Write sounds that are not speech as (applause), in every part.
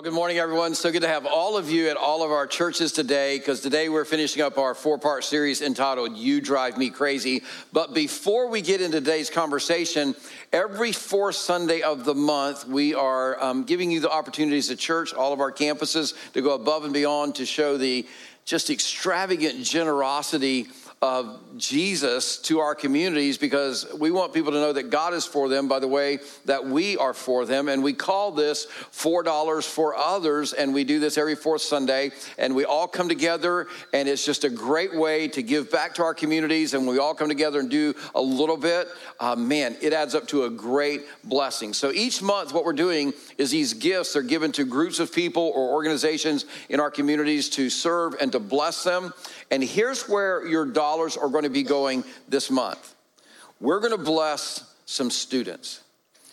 Well, good morning, everyone. So good to have all of you at all of our churches today because today we're finishing up our four part series entitled You Drive Me Crazy. But before we get into today's conversation, every fourth Sunday of the month, we are um, giving you the opportunities at church, all of our campuses, to go above and beyond to show the just extravagant generosity of Jesus to our communities because we want people to know that God is for them by the way that we are for them. And we call this $4 for others. And we do this every fourth Sunday. And we all come together, and it's just a great way to give back to our communities. And we all come together and do a little bit. Uh, man, it adds up to a great blessing. So each month, what we're doing is these gifts are given to groups of people or organizations in our communities to serve and to bless them. And here's where your dollars are going to be going this month. We're going to bless some students.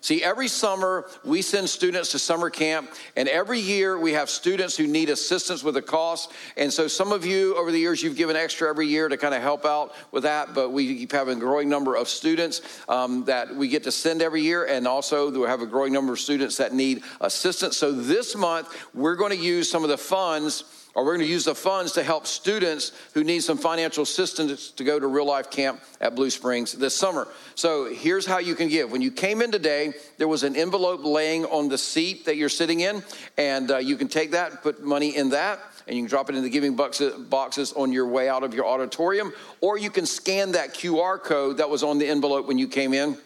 See, every summer we send students to summer camp, and every year we have students who need assistance with the cost. And so, some of you over the years, you've given extra every year to kind of help out with that. But we keep having a growing number of students um, that we get to send every year, and also we have a growing number of students that need assistance. So, this month we're going to use some of the funds or we're going to use the funds to help students who need some financial assistance to go to real life camp at Blue Springs this summer. So here's how you can give. When you came in today, there was an envelope laying on the seat that you're sitting in, and uh, you can take that, put money in that and you can drop it in the giving boxes on your way out of your auditorium, or you can scan that QR code that was on the envelope when you came in.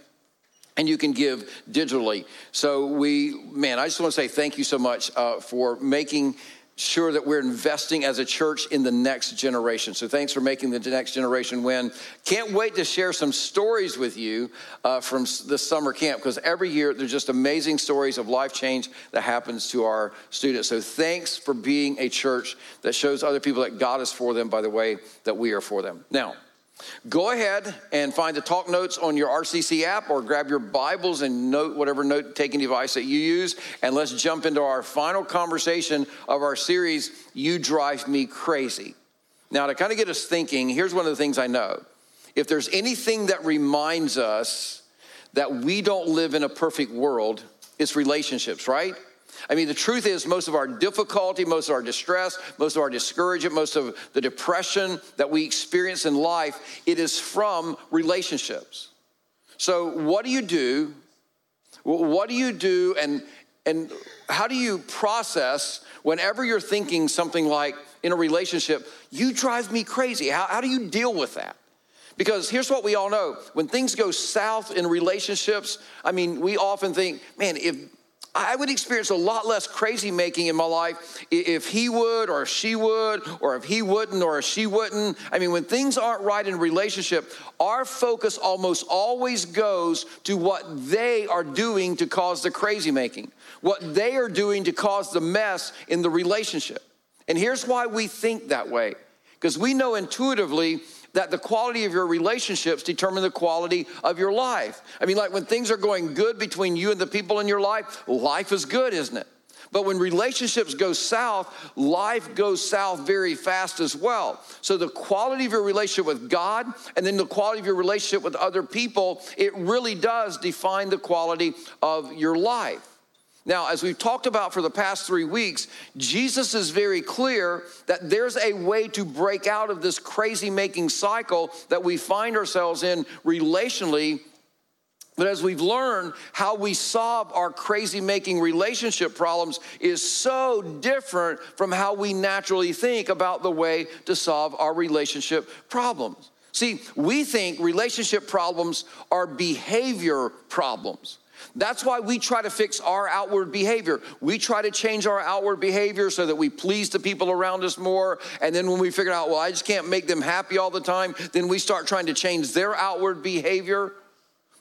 And you can give digitally. So, we, man, I just want to say thank you so much uh, for making sure that we're investing as a church in the next generation. So thanks for making the next generation win. Can't wait to share some stories with you uh, from the summer camp because every year there's just amazing stories of life change that happens to our students. So thanks for being a church that shows other people that God is for them by the way that we are for them. Now, Go ahead and find the talk notes on your RCC app or grab your Bibles and note whatever note taking device that you use. And let's jump into our final conversation of our series, You Drive Me Crazy. Now, to kind of get us thinking, here's one of the things I know. If there's anything that reminds us that we don't live in a perfect world, it's relationships, right? I mean, the truth is, most of our difficulty, most of our distress, most of our discouragement, most of the depression that we experience in life, it is from relationships. So, what do you do? What do you do, and, and how do you process whenever you're thinking something like in a relationship, you drive me crazy? How, how do you deal with that? Because here's what we all know when things go south in relationships, I mean, we often think, man, if I would experience a lot less crazy making in my life if he would or if she would or if he wouldn't or if she wouldn't. I mean, when things aren't right in a relationship, our focus almost always goes to what they are doing to cause the crazy making, what they are doing to cause the mess in the relationship. And here's why we think that way because we know intuitively that the quality of your relationships determine the quality of your life. I mean, like when things are going good between you and the people in your life, life is good, isn't it? But when relationships go south, life goes south very fast as well. So the quality of your relationship with God and then the quality of your relationship with other people, it really does define the quality of your life. Now, as we've talked about for the past three weeks, Jesus is very clear that there's a way to break out of this crazy making cycle that we find ourselves in relationally. But as we've learned, how we solve our crazy making relationship problems is so different from how we naturally think about the way to solve our relationship problems. See, we think relationship problems are behavior problems. That's why we try to fix our outward behavior. We try to change our outward behavior so that we please the people around us more. And then when we figure out, well, I just can't make them happy all the time, then we start trying to change their outward behavior.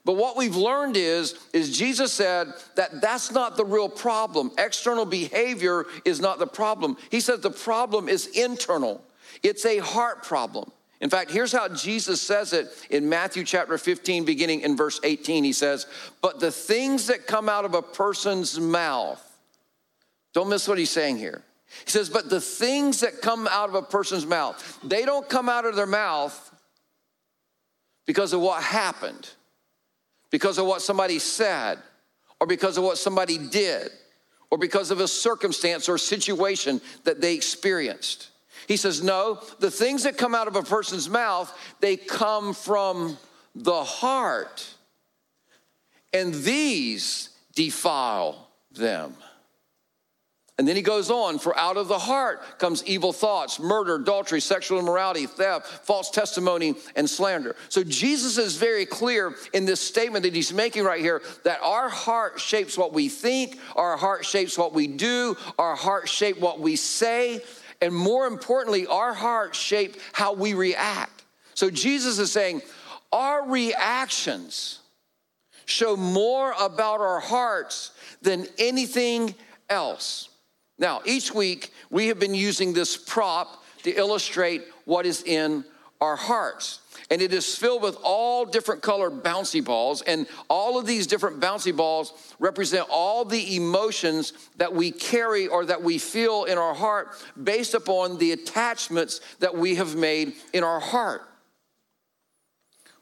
But what we've learned is is Jesus said that that's not the real problem. External behavior is not the problem. He says the problem is internal. It's a heart problem. In fact, here's how Jesus says it in Matthew chapter 15, beginning in verse 18. He says, But the things that come out of a person's mouth, don't miss what he's saying here. He says, But the things that come out of a person's mouth, they don't come out of their mouth because of what happened, because of what somebody said, or because of what somebody did, or because of a circumstance or situation that they experienced. He says, no, the things that come out of a person's mouth, they come from the heart. And these defile them. And then he goes on, for out of the heart comes evil thoughts, murder, adultery, sexual immorality, theft, false testimony, and slander. So Jesus is very clear in this statement that he's making right here that our heart shapes what we think, our heart shapes what we do, our heart shapes what we say, and more importantly, our hearts shape how we react. So Jesus is saying, our reactions show more about our hearts than anything else. Now, each week we have been using this prop to illustrate what is in our hearts. And it is filled with all different colored bouncy balls. And all of these different bouncy balls represent all the emotions that we carry or that we feel in our heart based upon the attachments that we have made in our heart.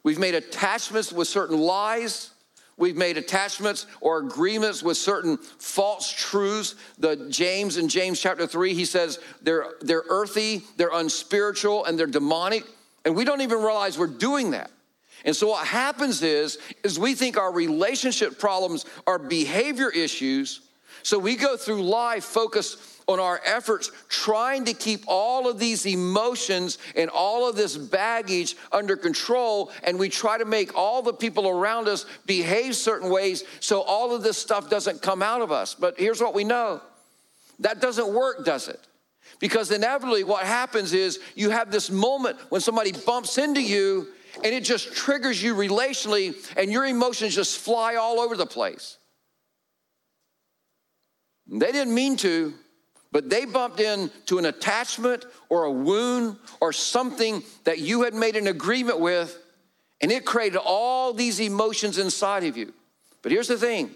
We've made attachments with certain lies, We've made attachments or agreements with certain false truths. The James in James chapter 3, he says they're, they're earthy, they're unspiritual, and they're demonic. And we don't even realize we're doing that. And so what happens is, is we think our relationship problems are behavior issues. So we go through life focused on our efforts trying to keep all of these emotions and all of this baggage under control. And we try to make all the people around us behave certain ways so all of this stuff doesn't come out of us. But here's what we know that doesn't work, does it? Because inevitably, what happens is you have this moment when somebody bumps into you and it just triggers you relationally, and your emotions just fly all over the place. They didn't mean to, but they bumped into an attachment or a wound or something that you had made an agreement with, and it created all these emotions inside of you. But here's the thing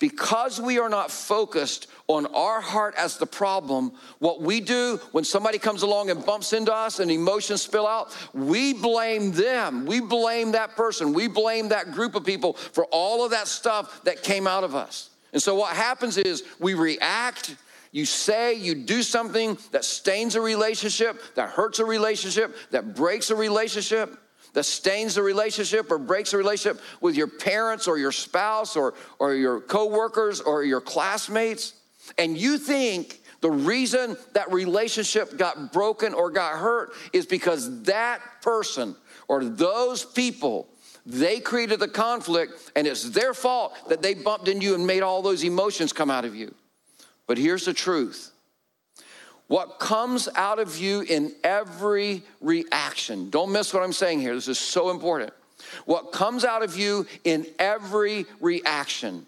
because we are not focused on our heart as the problem, what we do when somebody comes along and bumps into us and emotions spill out, we blame them. We blame that person. We blame that group of people for all of that stuff that came out of us. And so what happens is we react you say, you do something that stains a relationship, that hurts a relationship, that breaks a relationship, that stains the relationship or breaks a relationship with your parents or your spouse or, or your coworkers or your classmates. And you think the reason that relationship got broken or got hurt is because that person or those people they created the conflict and it's their fault that they bumped into you and made all those emotions come out of you. But here's the truth what comes out of you in every reaction, don't miss what I'm saying here, this is so important. What comes out of you in every reaction,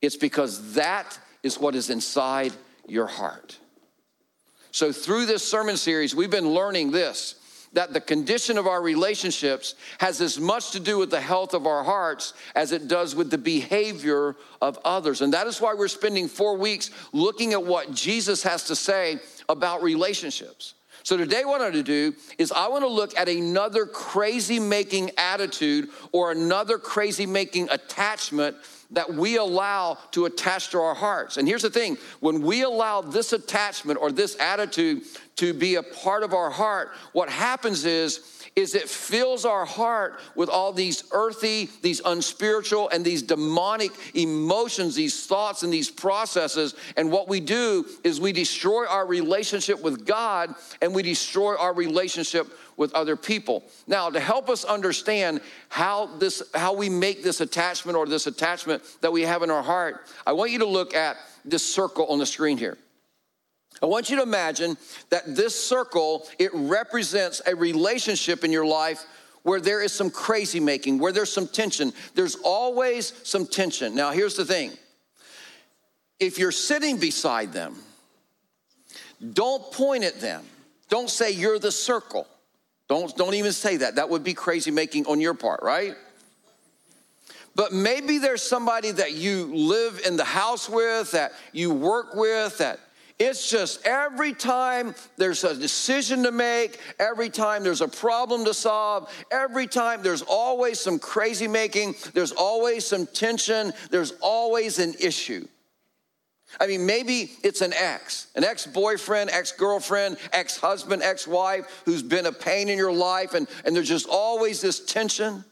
it's because that is what is inside your heart. So, through this sermon series, we've been learning this that the condition of our relationships has as much to do with the health of our hearts as it does with the behavior of others. And that is why we're spending four weeks looking at what Jesus has to say about relationships. So, today, what I want to do is I want to look at another crazy making attitude or another crazy making attachment that we allow to attach to our hearts. And here's the thing when we allow this attachment or this attitude to be a part of our heart, what happens is, is it fills our heart with all these earthy, these unspiritual, and these demonic emotions, these thoughts, and these processes. And what we do is we destroy our relationship with God and we destroy our relationship with other people. Now, to help us understand how this how we make this attachment or this attachment that we have in our heart, I want you to look at this circle on the screen here. I want you to imagine that this circle it represents a relationship in your life where there is some crazy making, where there's some tension. There's always some tension. Now, here's the thing. If you're sitting beside them, don't point at them. Don't say you're the circle. Don't, don't even say that. That would be crazy making on your part, right? But maybe there's somebody that you live in the house with, that you work with, that it's just every time there's a decision to make, every time there's a problem to solve, every time there's always some crazy making, there's always some tension, there's always an issue. I mean, maybe it's an ex, an ex boyfriend, ex girlfriend, ex husband, ex wife who's been a pain in your life, and, and there's just always this tension.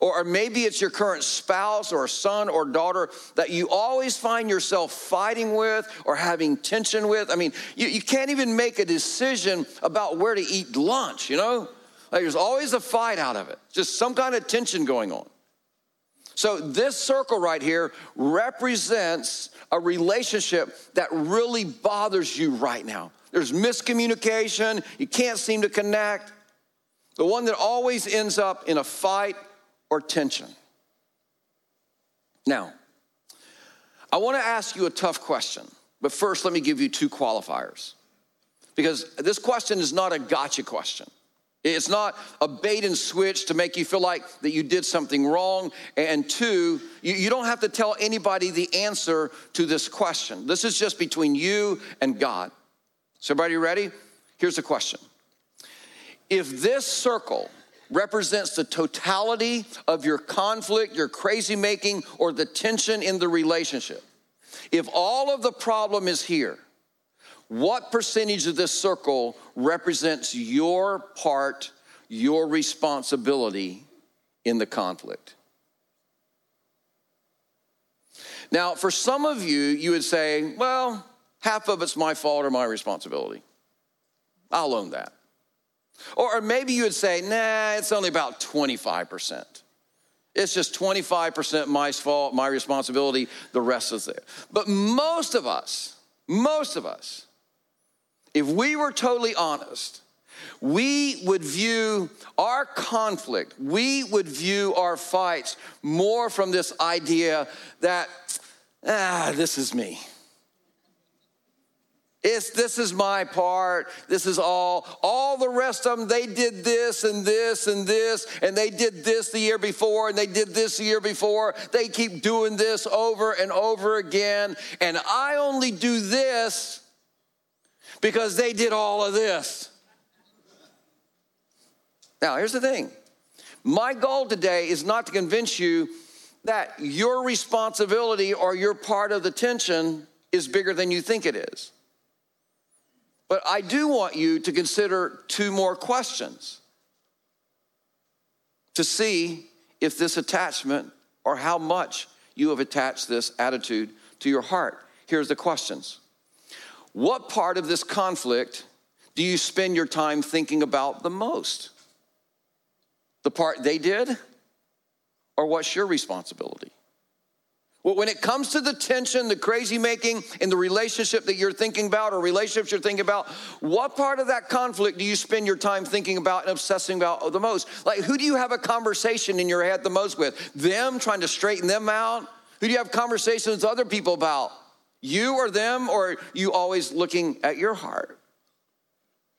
Or, or maybe it's your current spouse or son or daughter that you always find yourself fighting with or having tension with. I mean, you, you can't even make a decision about where to eat lunch, you know? Like there's always a fight out of it, just some kind of tension going on. So, this circle right here represents a relationship that really bothers you right now. There's miscommunication, you can't seem to connect. The one that always ends up in a fight or tension. Now, I want to ask you a tough question, but first let me give you two qualifiers. Because this question is not a gotcha question. It's not a bait and switch to make you feel like that you did something wrong. And two, you, don't have to tell anybody the answer to this question. This is just between you and God. So, everybody ready? Here's the question If this circle represents the totality of your conflict, your crazy making, or the tension in the relationship, if all of the problem is here, what percentage of this circle represents your part, your responsibility in the conflict? Now, for some of you, you would say, well, half of it's my fault or my responsibility. I'll own that. Or, maybe you would say, nah, it's only about 25%. It's just 25% my fault, my responsibility, the rest is there. But most of us, most of us, if we were totally honest, we would view our conflict, we would view our fights more from this idea that, ah, this is me. It's this is my part. This is all. All the rest of them, they did this and this and this, and they did this the year before, and they did this the year before. They keep doing this over and over again. And I only do this because they did all of this. Now, here's the thing my goal today is not to convince you that your responsibility or your part of the tension is bigger than you think it is. But I do want you to consider two more questions to see if this attachment or how much you have attached this attitude to your heart. Here's the questions what part of this conflict do you spend your time thinking about the most? The part they did, or what's your responsibility? Well, when it comes to the tension, the crazy making in the relationship that you're thinking about or relationships you're thinking about, what part of that conflict do you spend your time thinking about and obsessing about the most? Like, who do you have a conversation in your head the most with? Them, trying to straighten them out? Who do you have conversations with other people about? You or them, or you always looking at your heart?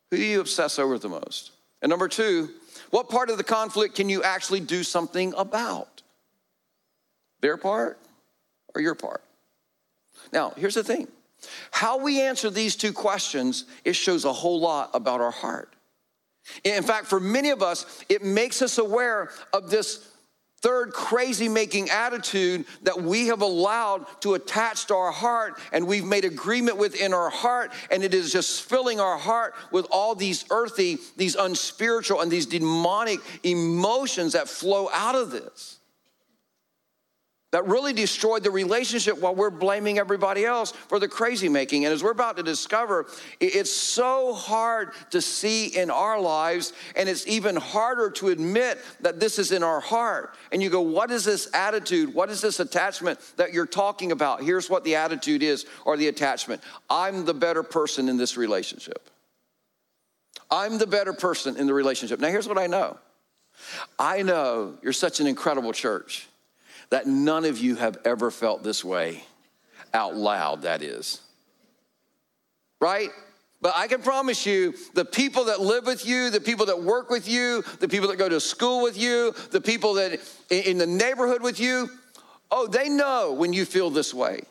Who do you obsess over the most? And number two, what part of the conflict can you actually do something about? Their part or your part? Now, here's the thing how we answer these two questions, it shows a whole lot about our heart. In fact, for many of us, it makes us aware of this third crazy making attitude that we have allowed to attach to our heart and we've made agreement within our heart and it is just filling our heart with all these earthy these unspiritual and these demonic emotions that flow out of this that really destroyed the relationship while we're blaming everybody else for the crazy making. And as we're about to discover, it's so hard to see in our lives, and it's even harder to admit that this is in our heart. And you go, What is this attitude? What is this attachment that you're talking about? Here's what the attitude is or the attachment I'm the better person in this relationship. I'm the better person in the relationship. Now, here's what I know I know you're such an incredible church that none of you have ever felt this way out loud, that is. Right? But I can promise you, the people that live with you, the people that work with you, the people that go to school with you, the people that in the neighborhood with you, oh, they know when you feel this way.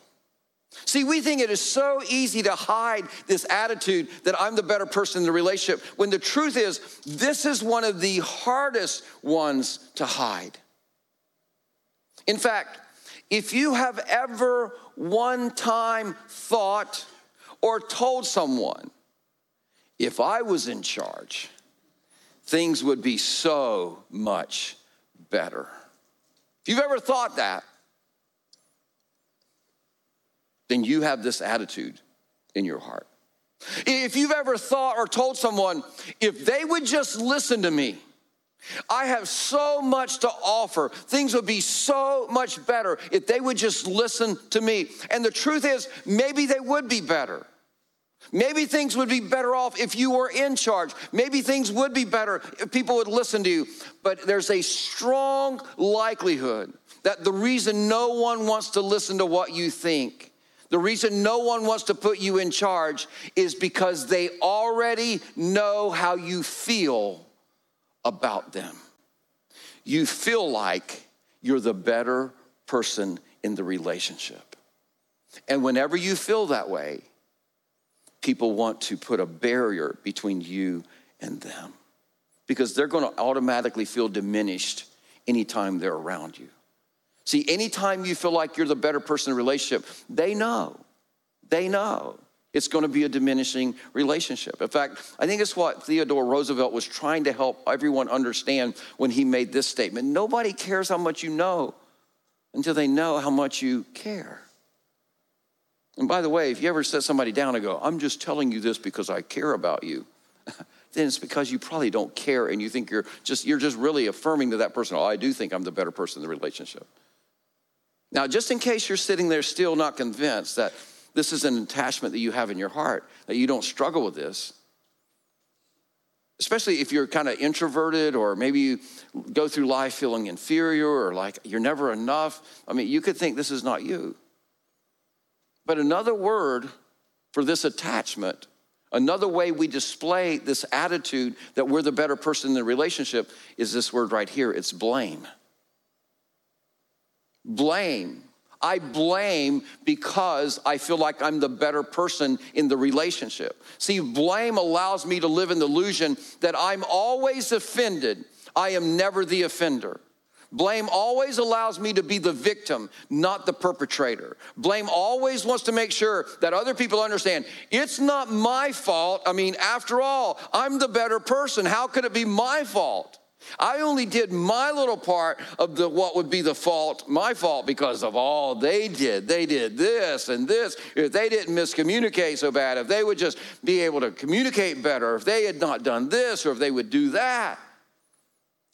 See, we think it is so easy to hide this attitude that I'm the better person in the relationship, when the truth is, this is one of the hardest ones to hide. In fact, if you have ever one time thought or told someone, if I was in charge, things would be so much better. If you've ever thought that, then you have this attitude in your heart. If you've ever thought or told someone, if they would just listen to me, I have so much to offer. Things would be so much better if they would just listen to me. And the truth is, maybe they would be better. Maybe things would be better off if you were in charge. Maybe things would be better if people would listen to you. But there's a strong likelihood that the reason no one wants to listen to what you think, the reason no one wants to put you in charge is because they already know how you feel about them. You feel like you're the better person in the relationship. And whenever you feel that way, people want to put a barrier between you and them because they're going to automatically feel diminished anytime they're around you. See, anytime you feel like you're the better person in a relationship, they know. They know it's going to be a diminishing relationship. In fact, I think it's what Theodore Roosevelt was trying to help everyone understand when he made this statement. Nobody cares how much you know until they know how much you care. And by the way, if you ever set somebody down and go, I'm just telling you this because I care about you, (laughs) then it's because you probably don't care and you think you're just you're just really affirming to that person, oh, I do think I'm the better person in the relationship. Now, just in case you're sitting there still not convinced that this is an attachment that you have in your heart, that you don't struggle with this. Especially if you're kind of introverted or maybe you go through life feeling inferior or like you're never enough. I mean, you could think this is not you. But another word for this attachment, another way we display this attitude that we're the better person in the relationship is this word right here it's blame. Blame. I blame because I feel like I'm the better person in the relationship. See, blame allows me to live in the illusion that I'm always offended, I am never the offender. Blame always allows me to be the victim, not the perpetrator. Blame always wants to make sure that other people understand it's not my fault. I mean, after all, I'm the better person. How could it be my fault? I only did my little part of the what would be the fault, my fault because of all they did. They did this and this. If they didn't miscommunicate so bad, if they would just be able to communicate better, if they had not done this or if they would do that.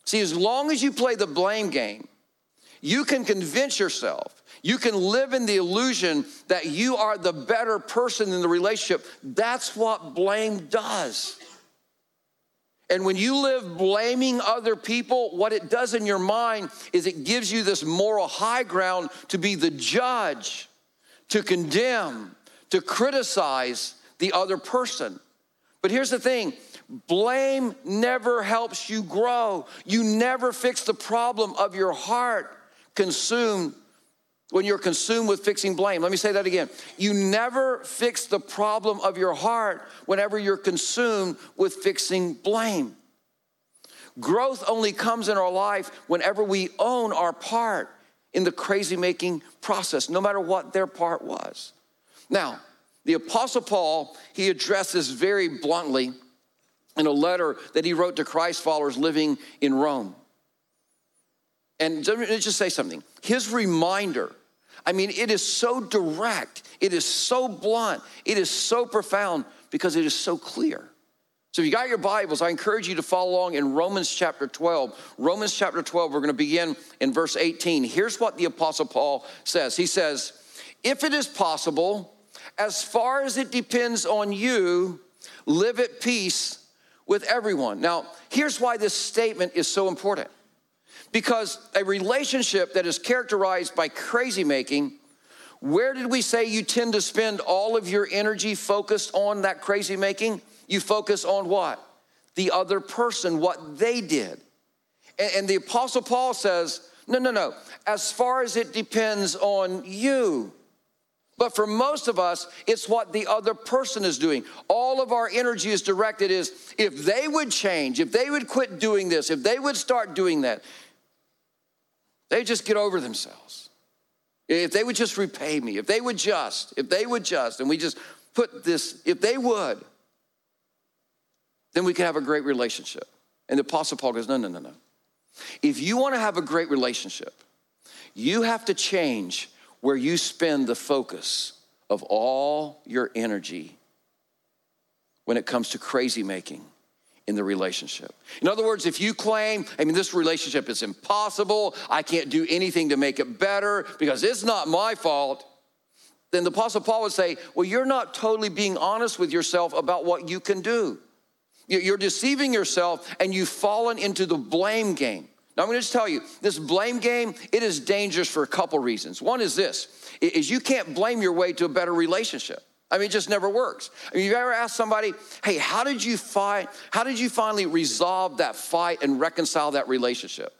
See, as long as you play the blame game, you can convince yourself, you can live in the illusion that you are the better person in the relationship. That's what blame does. And when you live blaming other people, what it does in your mind is it gives you this moral high ground to be the judge, to condemn, to criticize the other person. But here's the thing blame never helps you grow. You never fix the problem of your heart consumed when you're consumed with fixing blame. Let me say that again. You never fix the problem of your heart whenever you're consumed with fixing blame. Growth only comes in our life whenever we own our part in the crazy making process, no matter what their part was. Now, the Apostle Paul, he addresses very bluntly in a letter that he wrote to Christ followers living in Rome. And let me just say something. His reminder, I mean, it is so direct, it is so blunt, it is so profound because it is so clear. So if you got your Bibles, I encourage you to follow along in Romans chapter 12. Romans chapter 12, we're going to begin in verse 18. Here's what the Apostle Paul says He says, If it is possible, as far as it depends on you, live at peace with everyone. Now, here's why this statement is so important because a relationship that is characterized by crazy making, where did we say you tend to spend all of your energy focused on that crazy making? You focus on what? The other person, what they did. And, and the Apostle Paul says, no, no, no. As far as it depends on you, but for most of us, it's what the other person is doing. All of our energy is directed is if they would change, if they would quit doing this, if they would start doing that, they just get over themselves. If they would just repay me, if they would just, if they would just, and we just put this, if they would, then we could have a great relationship. And the Apostle Paul goes, no, no, no, no. If you want to have a great relationship, you have to change where you spend the focus of all your energy when it comes to crazy making in the relationship. In other words, if you claim, I mean, this relationship is impossible, I can't do anything to make it better because it's not my fault, then the Apostle Paul would say, well, you're not totally being honest with yourself about what you can do. You're deceiving yourself and you've fallen into the blame game. Now I'm to just tell you, this blame game, it is dangerous for a couple reasons. One is this, is you can't blame your way to a better relationship. I mean, it just never works. I mean, you've ever asked somebody, hey, how did you fight? How did you finally resolve that fight and reconcile that relationship?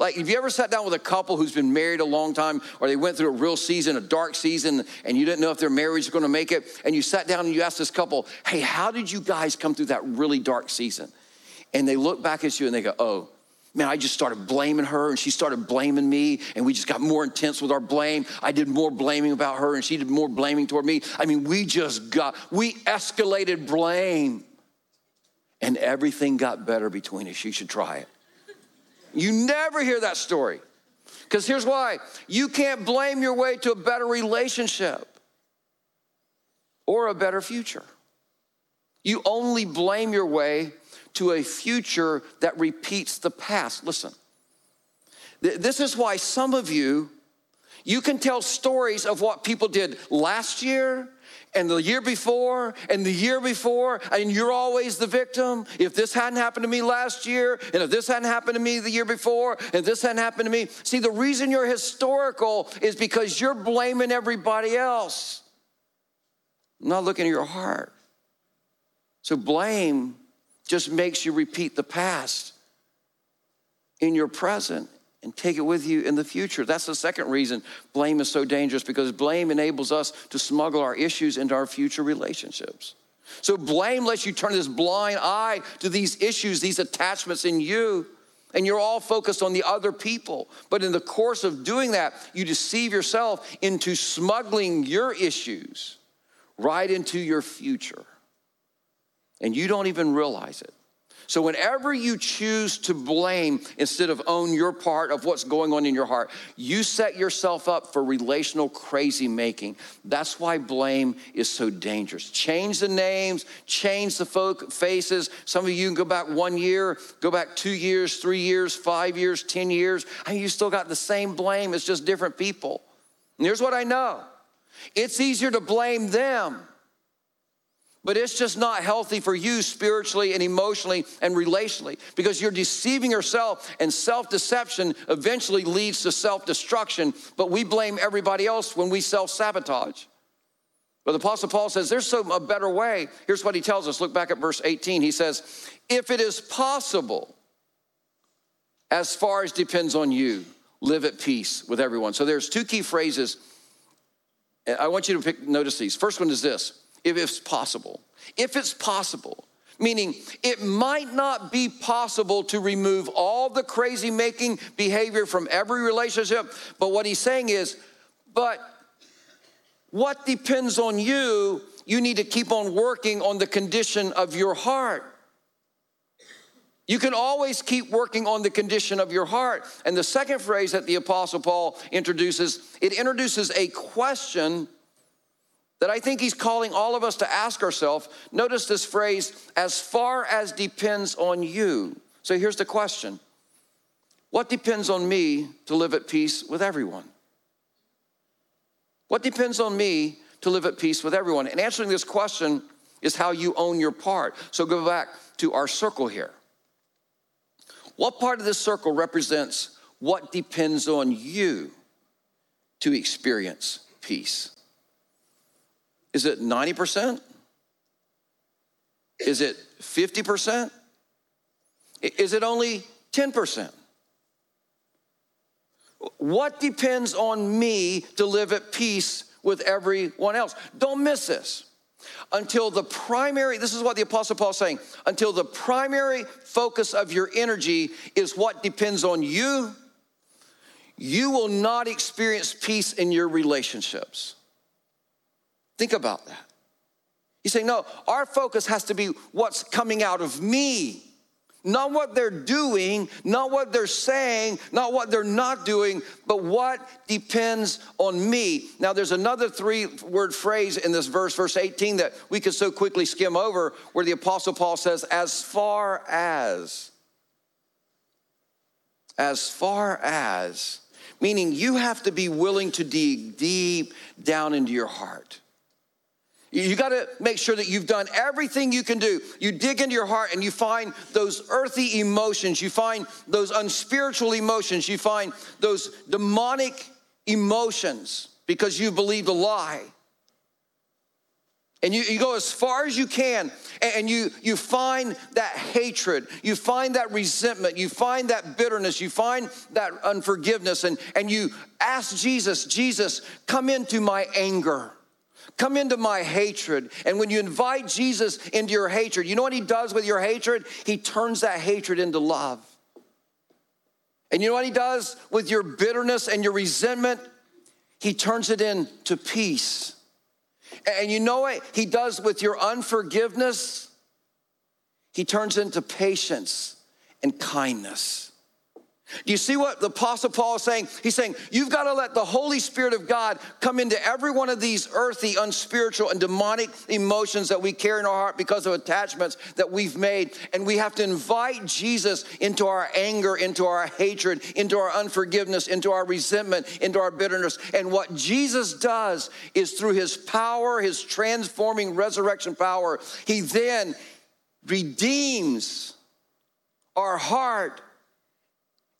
Like, have you ever sat down with a couple who's been married a long time, or they went through a real season, a dark season, and you didn't know if their marriage was to make it? And you sat down and you asked this couple, hey, how did you guys come through that really dark season? And they look back at you and they go, oh, man, I just started blaming her and she started blaming me, and we just got more intense with our blame. I did more blaming about her and she did more blaming toward me. I mean, we just got, we escalated blame, and everything got better between us. You should try it. You never hear that story. Because here's why you can't blame your way to a better relationship or a better future. You only blame your way to a future that repeats the past. Listen, this is why some of you, you can tell stories of what people did last year and the year before and the year before, and you're always the victim. If this hadn't happened to me last year, and if this hadn't happened to me the year before, and this hadn't happened to me. See, the reason you're historical is because you're blaming everybody else, I'm not looking at your heart. So, blame just makes you repeat the past in your present and take it with you in the future. That's the second reason blame is so dangerous because blame enables us to smuggle our issues into our future relationships. So blame lets you turn this blind eye to these issues, these attachments in you, and you're all focused on the other people. But in the course of doing that, you deceive yourself into smuggling your issues right into your future. And you don't even realize it. So, whenever you choose to blame instead of own your part of what's going on in your heart, you set yourself up for relational crazy making. That's why blame is so dangerous. Change the names, change the folk faces. Some of you can go back one year, go back two years, three years, five years, 10 years, and you still got the same blame. It's just different people. And here's what I know it's easier to blame them but it's just not healthy for you spiritually and emotionally and relationally because you're deceiving yourself, and self deception eventually leads to self destruction. But we blame everybody else when we self sabotage. But the Apostle Paul says there's so a better way. Here's what he tells us. Look back at verse 18. He says, If it is possible, as far as depends on you, live at peace with everyone. So there's two key phrases. I want you to pick, notice these. First one is this if it's possible. If it's possible, meaning it might not be possible to remove all the crazy making behavior from every relationship, but what he's saying is, but what depends on you, you need to keep on working on the condition of your heart. You can always keep working on the condition of your heart. And the second phrase that the Apostle Paul introduces, it introduces a question that I think he's calling all of us to ask ourselves. Notice this phrase, as far as depends on you. So here's the question What depends on me to live at peace with everyone? What depends on me to live at peace with everyone? And answering this question is how you own your part. So go back to our circle here. What part of this circle represents what depends on you to experience peace? Is it 90%? Is it 50%? Is it only 10%? What depends on me to live at peace with everyone else? Don't miss this. Until the primary, this is what the Apostle Paul is saying, until the primary focus of your energy is what depends on you, you will not experience peace in your relationships. Think about that. He's saying, no, our focus has to be what's coming out of me. Not what they're doing, not what they're saying, not what they're not doing, but what depends on me. Now, there's another three word phrase in this verse, verse 18, that we could so quickly skim over, where the Apostle Paul says, as far as, as far as, meaning you have to be willing to dig deep down into your heart. You got to make sure that you've done everything you can do. You dig into your heart and you find those earthy emotions, you find those unspiritual emotions, you find those demonic emotions because you believed a lie. And you, you go as far as you can and you, you find that hatred, you find that resentment, you find that bitterness, you find that unforgiveness, and, and you ask Jesus, Jesus, come into my anger. Come into my hatred. And when you invite Jesus into your hatred, you know what he does with your hatred? He turns that hatred into love. And you know what he does with your bitterness and your resentment? He turns it into peace. And you know what he does with your unforgiveness? He turns into patience and kindness. Do you see what the Apostle Paul is saying? He's saying, You've got to let the Holy Spirit of God come into every one of these earthy, unspiritual, and demonic emotions that we carry in our heart because of attachments that we've made. And we have to invite Jesus into our anger, into our hatred, into our unforgiveness, into our resentment, into our bitterness. And what Jesus does is through his power, his transforming resurrection power, he then redeems our heart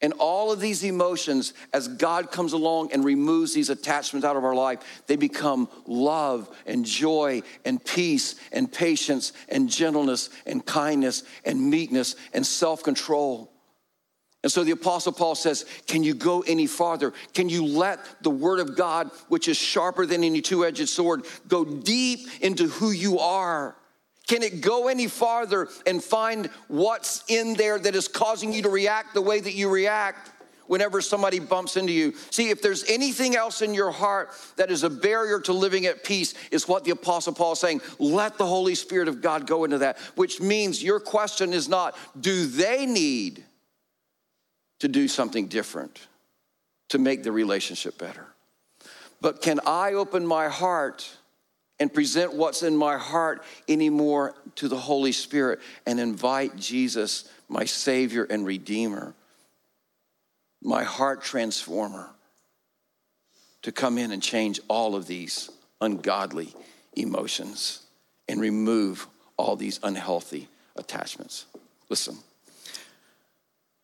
and all of these emotions, as God comes along and removes these attachments out of our life, they become love and joy and peace and patience and gentleness and kindness and meekness and self control. And so the Apostle Paul says, Can you go any farther? Can you let the Word of God, which is sharper than any two edged sword, go deep into who you are? Can it go any farther and find what's in there that is causing you to react the way that you react whenever somebody bumps into you? See, if there's anything else in your heart that is a barrier to living at peace, is what the Apostle Paul is saying. Let the Holy Spirit of God go into that, which means your question is not, do they need to do something different to make the relationship better? But can I open my heart? And present what's in my heart anymore to the Holy Spirit and invite Jesus, my Savior and Redeemer, my heart transformer, to come in and change all of these ungodly emotions and remove all these unhealthy attachments. Listen,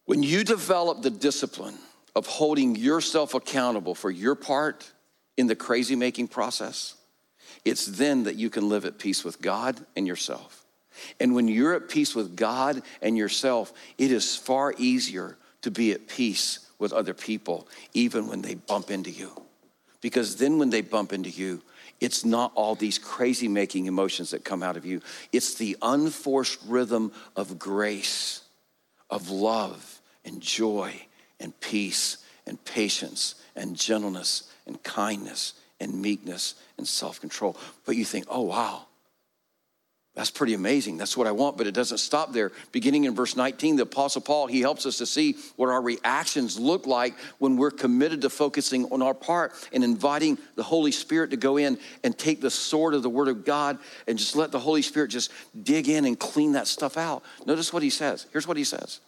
when you develop the discipline of holding yourself accountable for your part in the crazy making process, it's then that you can live at peace with God and yourself. And when you're at peace with God and yourself, it is far easier to be at peace with other people, even when they bump into you. Because then when they bump into you, it's not all these crazy making emotions that come out of you. It's the unforced rhythm of grace, of love and joy and peace and patience and gentleness and kindness and meekness and self control. But you think, oh, wow, that's pretty amazing. That's what I want, but it doesn't stop there. Beginning in verse 19, the Apostle Paul, he helps us to see what our reactions look like when we're committed to focusing on our part and inviting the Holy Spirit to go in and take the sword of the Word of God and just let the Holy Spirit just dig in and clean that stuff out. Notice what he says. Here's what he says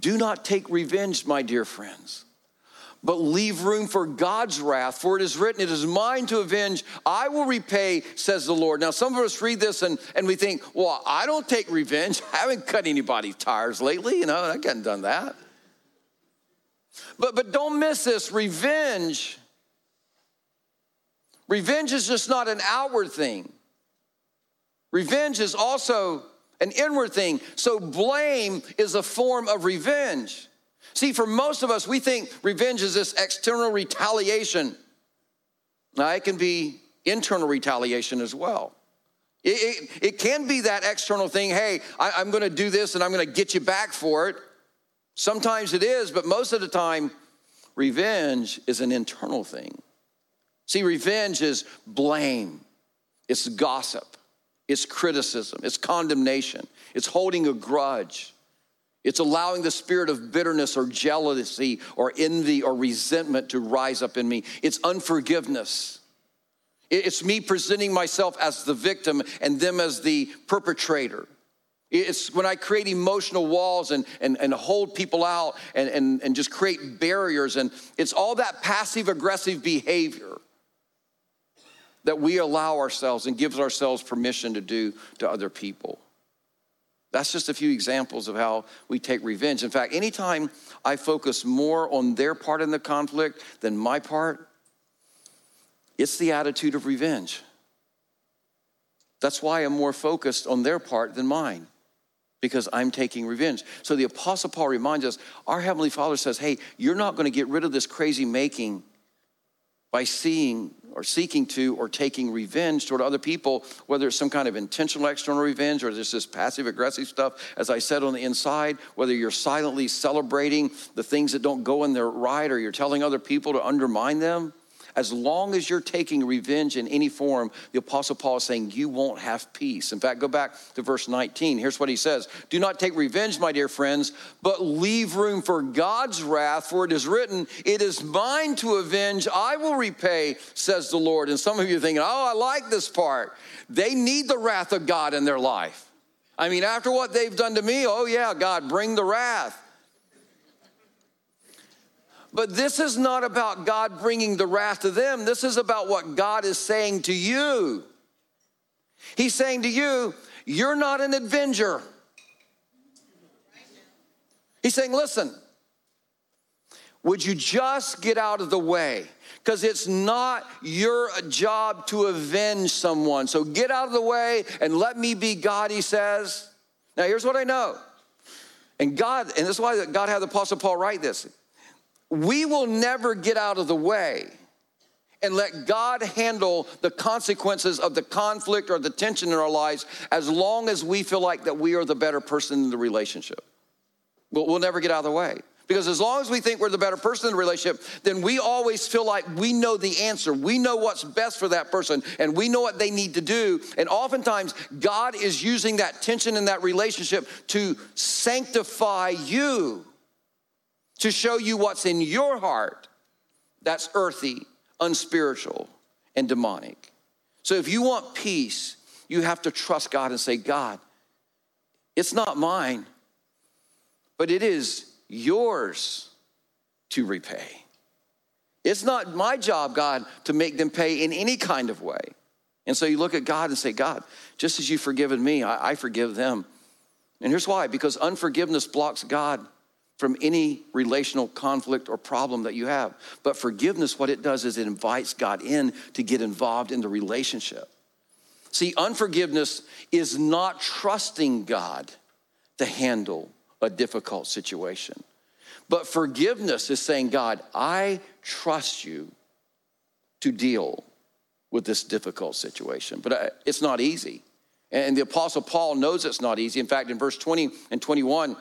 Do not take revenge, my dear friends but leave room for God's wrath. For it is written, It is mine to avenge, I will repay, says the Lord. Now, some of us read this and, and we think, Well, I don't take revenge. (laughs) I haven't cut anybody's tires lately. You know, I haven't done that. But, but don't miss this revenge. Revenge is just not an outward thing, revenge is also an inward thing. So, blame is a form of revenge. See, for most of us, we think revenge is this external retaliation. Now, it can be internal retaliation as well. It, it, it can be that external thing hey, I, am to do this and I'm to get you back for it. Sometimes it is, but most of the time, revenge is an internal thing. See, revenge is blame, it's gossip, it's criticism, it's condemnation, it's holding a grudge. It's allowing the spirit of bitterness or jealousy or envy or resentment to rise up in me. It's unforgiveness. It's me presenting myself as the victim and them as the perpetrator. It's when I create emotional walls and, and, and hold people out and, and, and just create barriers. And it's all that passive aggressive behavior that we allow ourselves and gives ourselves permission to do to other people. That's just a few examples of how we take revenge. In fact, anytime I focus more on their part in the conflict than my part, it's the attitude of revenge. That's why I'm more focused on their part than mine, because I'm taking revenge. So the Apostle Paul reminds us our Heavenly Father says, Hey, you're not going to get rid of this crazy making by seeing or seeking to or taking revenge toward other people, whether it's some kind of intentional external revenge or there's this passive aggressive stuff, as I said on the inside, whether you're silently celebrating the things that don't go in their right or you're telling other people to undermine them. As long as you're taking revenge in any form, the Apostle Paul is saying you won't have peace. In fact, go back to verse 19. Here's what he says Do not take revenge, my dear friends, but leave room for God's wrath, for it is written, It is mine to avenge, I will repay, says the Lord. And some of you are thinking, Oh, I like this part. They need the wrath of God in their life. I mean, after what they've done to me, oh, yeah, God, bring the wrath. But this is not about God bringing the wrath to them. This is about what God is saying to you. He's saying to you, You're not an avenger. He's saying, Listen, would you just get out of the way? Because it's not your job to avenge someone. So get out of the way and let me be God, he says. Now, here's what I know. And God, and this is why God had the Apostle Paul write this we will never get out of the way and let God handle the consequences of the conflict or the tension in our lives as long as we feel like that we are the better person in the relationship. We'll, we'll never get out of the way. Because as long as we think we're the better person in the relationship, then we always feel like we know the answer. We know what's best for that person and we know what they need to do. And oftentimes, God is using that tension in that relationship to sanctify you to show you what's in your heart that's earthy, unspiritual, and demonic. So if you want peace, you have to trust God and say, God, it's not mine, but it is yours to repay. It's not my job, God, to make them pay in any kind of way. And so you look at God and say, God, just as you've forgiven me, I, I forgive them. And here's why because unforgiveness blocks God from any relational conflict or problem that you have. But forgiveness, what it does is it invites God in to get involved in the relationship. See, unforgiveness is not trusting God to handle a difficult situation. But forgiveness is saying, God, I trust you to deal with this difficult situation. But uh, it's not easy. And the Apostle Paul knows it's not easy. In fact, in verse 20 and 21,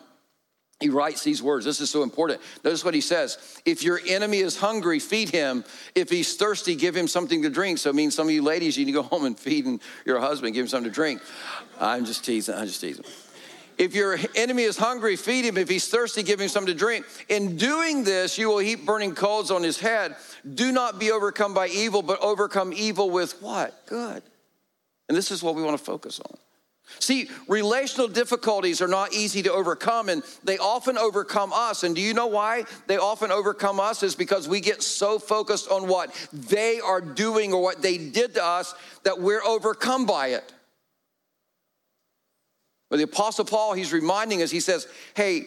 he writes these words. This is so important. Notice what he says. If your enemy is hungry, feed him. If he's thirsty, give him something to drink. So it means some of you ladies, you need to go (laughs) home and feed your husband, give him something to drink. I'm just teasing. I'm just teasing. If your enemy is hungry, feed him. If he's thirsty, give him something to drink. In doing this, you will heap burning coals on his head. Do not be overcome by evil, but overcome evil with what? Good. And this is what we want to focus on. See, relational difficulties are not easy to overcome, and they often overcome us. And do you know why they often overcome us? Is because we get so focused on what they are doing or what they did to us that we're overcome by it. But the Apostle Paul, he's reminding us, he says, hey,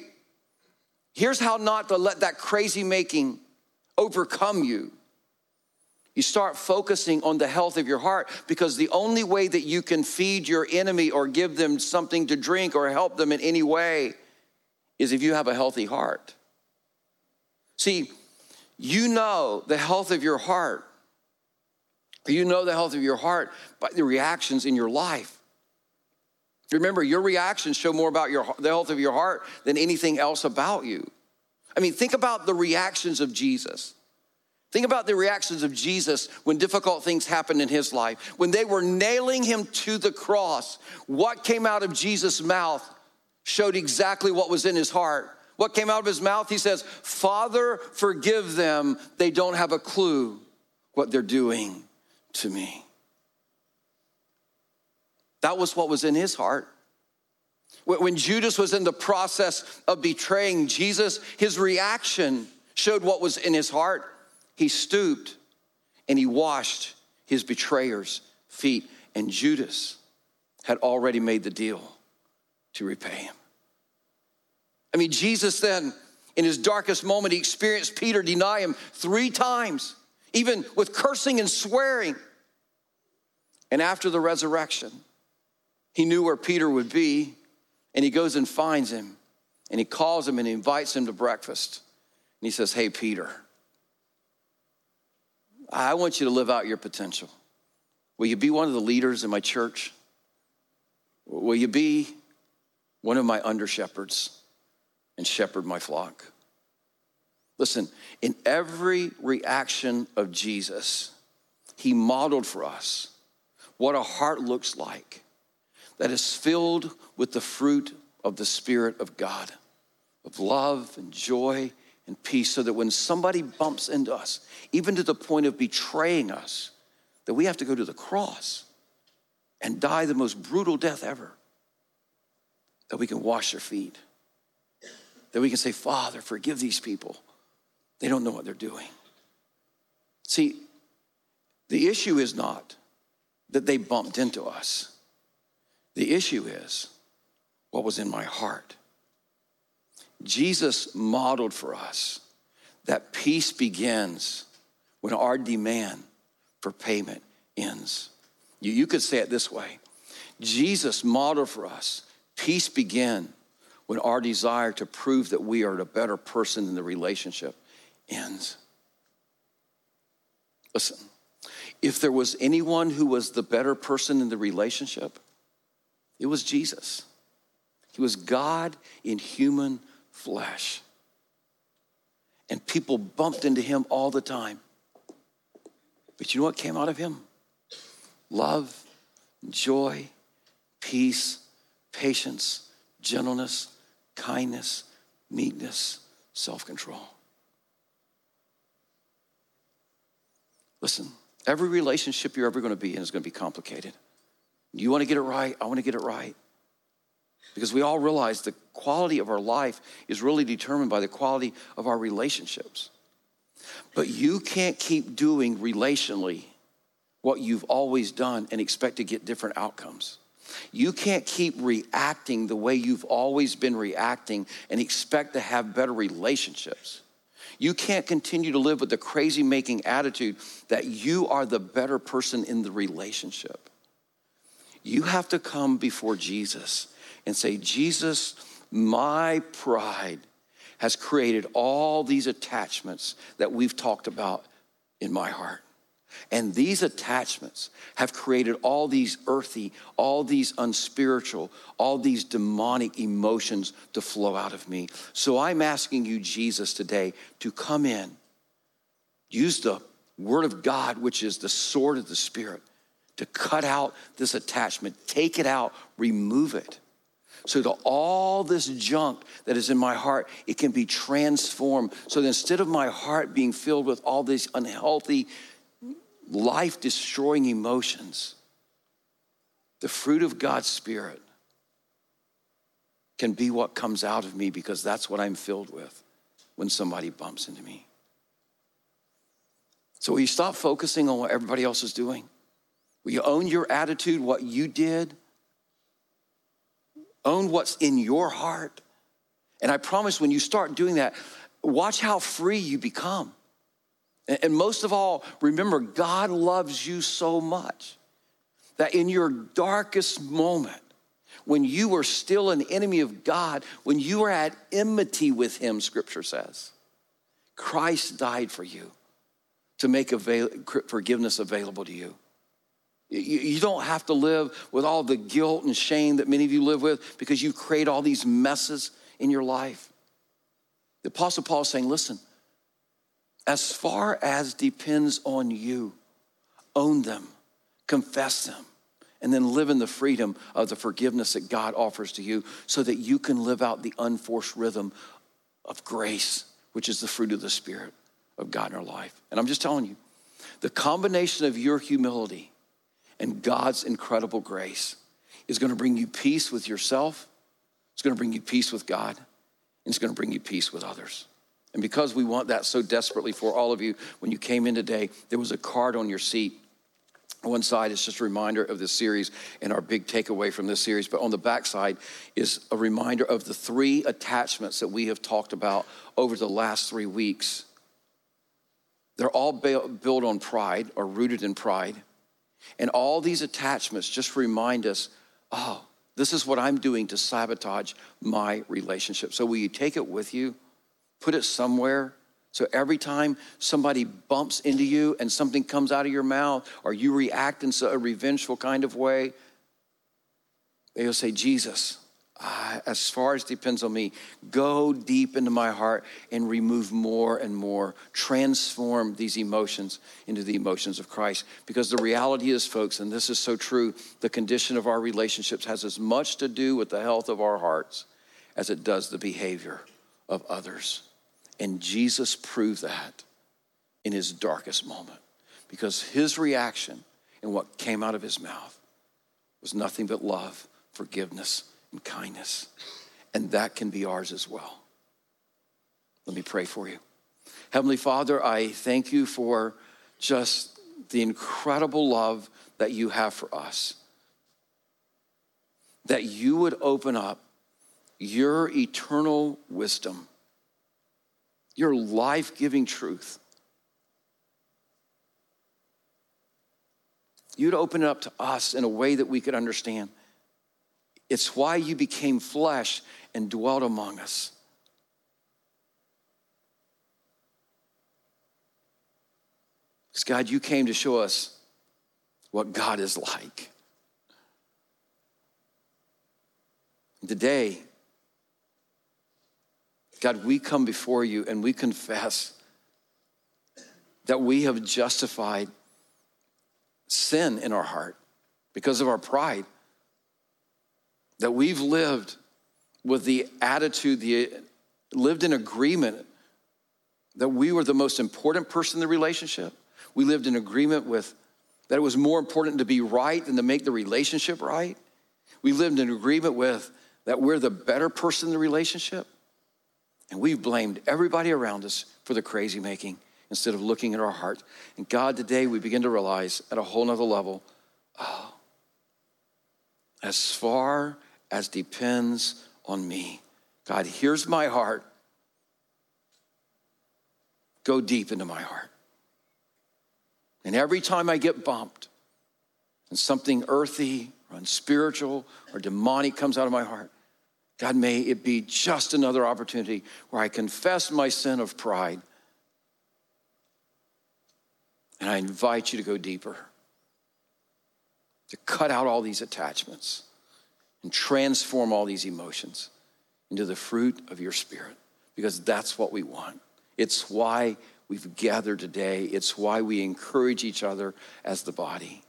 here's how not to let that crazy making overcome you. You start focusing on the health of your heart because the only way that you can feed your enemy or give them something to drink or help them in any way is if you have a healthy heart. See, you know the health of your heart. You know the health of your heart by the reactions in your life. Remember, your reactions show more about your, the health of your heart than anything else about you. I mean, think about the reactions of Jesus. Think about the reactions of Jesus when difficult things happened in his life. When they were nailing him to the cross, what came out of Jesus' mouth showed exactly what was in his heart. What came out of his mouth? He says, Father, forgive them. They don't have a clue what they're doing to me. That was what was in his heart. When Judas was in the process of betraying Jesus, his reaction showed what was in his heart. He stooped and he washed his betrayer's feet, and Judas had already made the deal to repay him. I mean, Jesus then, in his darkest moment, he experienced Peter deny him three times, even with cursing and swearing. And after the resurrection, he knew where Peter would be, and he goes and finds him, and he calls him and he invites him to breakfast. And he says, Hey, Peter, I want you to live out your potential. Will you be one of the leaders in my church? Will you be one of my under shepherds and shepherd my flock? Listen, in every reaction of Jesus, he modeled for us what a heart looks like that is filled with the fruit of the Spirit of God, of love and joy and peace, so that when somebody bumps into us, even to the point of betraying us, that we have to go to the cross and die the most brutal death ever, that we can wash their feet, that we can say, Father, forgive these people. They don't know what they're doing. See, the issue is not that they bumped into us. The issue is what was in my heart. Jesus modeled for us that peace begins when our demand for payment ends. You, you could say it this way Jesus modeled for us peace begin when our desire to prove that we are a better person in the relationship ends. Listen, if there was anyone who was the better person in the relationship, it was Jesus. He was God in human flesh. And people bumped into him all the time. But you know what came out of him? Love, joy, peace, patience, gentleness, kindness, meekness, self control. Listen, every relationship you're ever going to be in is going to be complicated. You want to get it right? I want to get it right. Because we all realize the quality of our life is really determined by the quality of our relationships. But you can't keep doing relationally what you've always done and expect to get different outcomes. You can't keep reacting the way you've always been reacting and expect to have better relationships. You can't continue to live with the crazy making attitude that you are the better person in the relationship. You have to come before Jesus and say, Jesus, my pride has created all these attachments that we've talked about in my heart. And these attachments have created all these earthy, all these unspiritual, all these demonic emotions to flow out of me. So I'm asking you, Jesus, today to come in, use the word of God, which is the sword of the Spirit, to cut out this attachment, take it out, remove it. So that all this junk that is in my heart, it can be transformed. So that instead of my heart being filled with all these unhealthy, life destroying emotions, the fruit of God's Spirit can be what comes out of me because that's what I'm filled with when somebody bumps into me. So, will you stop focusing on what everybody else is doing? Will you own your attitude, what you did? Own what's in your heart. And I promise when you start doing that, watch how free you become. And most of all, remember, God loves you so much that in your darkest moment, when you were still an enemy of God, when you were at enmity with Him, Scripture says, Christ died for you to make avail- forgiveness available to you. You don't have to live with all the guilt and shame that many of you live with because you create all these messes in your life. The Apostle Paul is saying, listen, as far as depends on you, own them, confess them, and then live in the freedom of the forgiveness that God offers to you so that you can live out the unforced rhythm of grace, which is the fruit of the Spirit of God in our life. And I'm just telling you, the combination of your humility and God's incredible grace is going to bring you peace with yourself, it's going to bring you peace with God, and it's going to bring you peace with others. And because we want that so desperately for all of you, when you came in today, there was a card on your seat. One side is just a reminder of this series and our big takeaway from this series, but on the back side is a reminder of the three attachments that we have talked about over the last three weeks. They're all built on pride or rooted in pride. And all these attachments just remind us oh, this is what I'm doing to sabotage my relationship. So, will you take it with you? Put it somewhere. So every time somebody bumps into you and something comes out of your mouth, or you react in a revengeful kind of way, they'll say, Jesus, as far as depends on me, go deep into my heart and remove more and more. Transform these emotions into the emotions of Christ. Because the reality is, folks, and this is so true, the condition of our relationships has as much to do with the health of our hearts as it does the behavior of others. And Jesus proved that in his darkest moment because his reaction and what came out of his mouth was nothing but love, forgiveness, and kindness. And that can be ours as well. Let me pray for you. Heavenly Father, I thank you for just the incredible love that you have for us. That you would open up your eternal wisdom your life giving truth. You'd open it up to us in a way that we could understand. It's why you became flesh and dwelt among us. Because, God, you came to show us what God is like. Today, God, we come before you and we confess that we have justified sin in our heart because of our pride. That we've lived with the attitude, the lived in agreement that we were the most important person in the relationship. We lived in agreement with that it was more important to be right than to make the relationship right. We lived in agreement with that we're the better person in the relationship. And we've blamed everybody around us for the crazy making instead of looking at our heart. And God, today we begin to realize at a whole nother level oh, as far as depends on me, God, here's my heart. Go deep into my heart. And every time I get bumped and something earthy or unspiritual or demonic comes out of my heart, God, may it be just another opportunity where I confess my sin of pride. And I invite you to go deeper, to cut out all these attachments and transform all these emotions into the fruit of your spirit, because that's what we want. It's why we've gathered today, it's why we encourage each other as the body.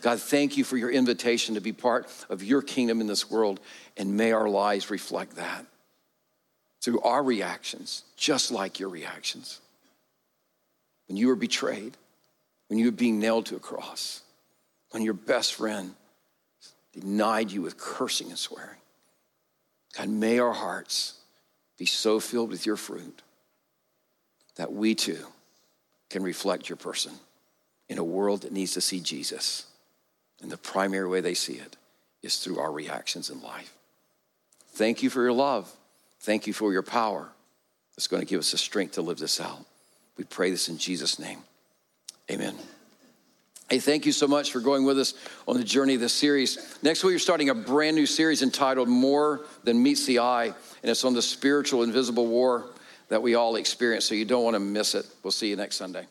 God, thank you for your invitation to be part of your kingdom in this world, and may our lives reflect that through our reactions, just like your reactions. When you were betrayed, when you were being nailed to a cross, when your best friend denied you with cursing and swearing. God, may our hearts be so filled with your fruit that we too can reflect your person in a world that needs to see Jesus. And the primary way they see it is through our reactions in life. Thank you for your love. Thank you for your power. It's going to give us the strength to live this out. We pray this in Jesus' name. Amen. Hey, thank you so much for going with us on the journey of this series. Next week, we're starting a brand new series entitled More Than Meets the Eye, and it's on the spiritual invisible war that we all experience, so you don't want to miss it. We'll see you next Sunday.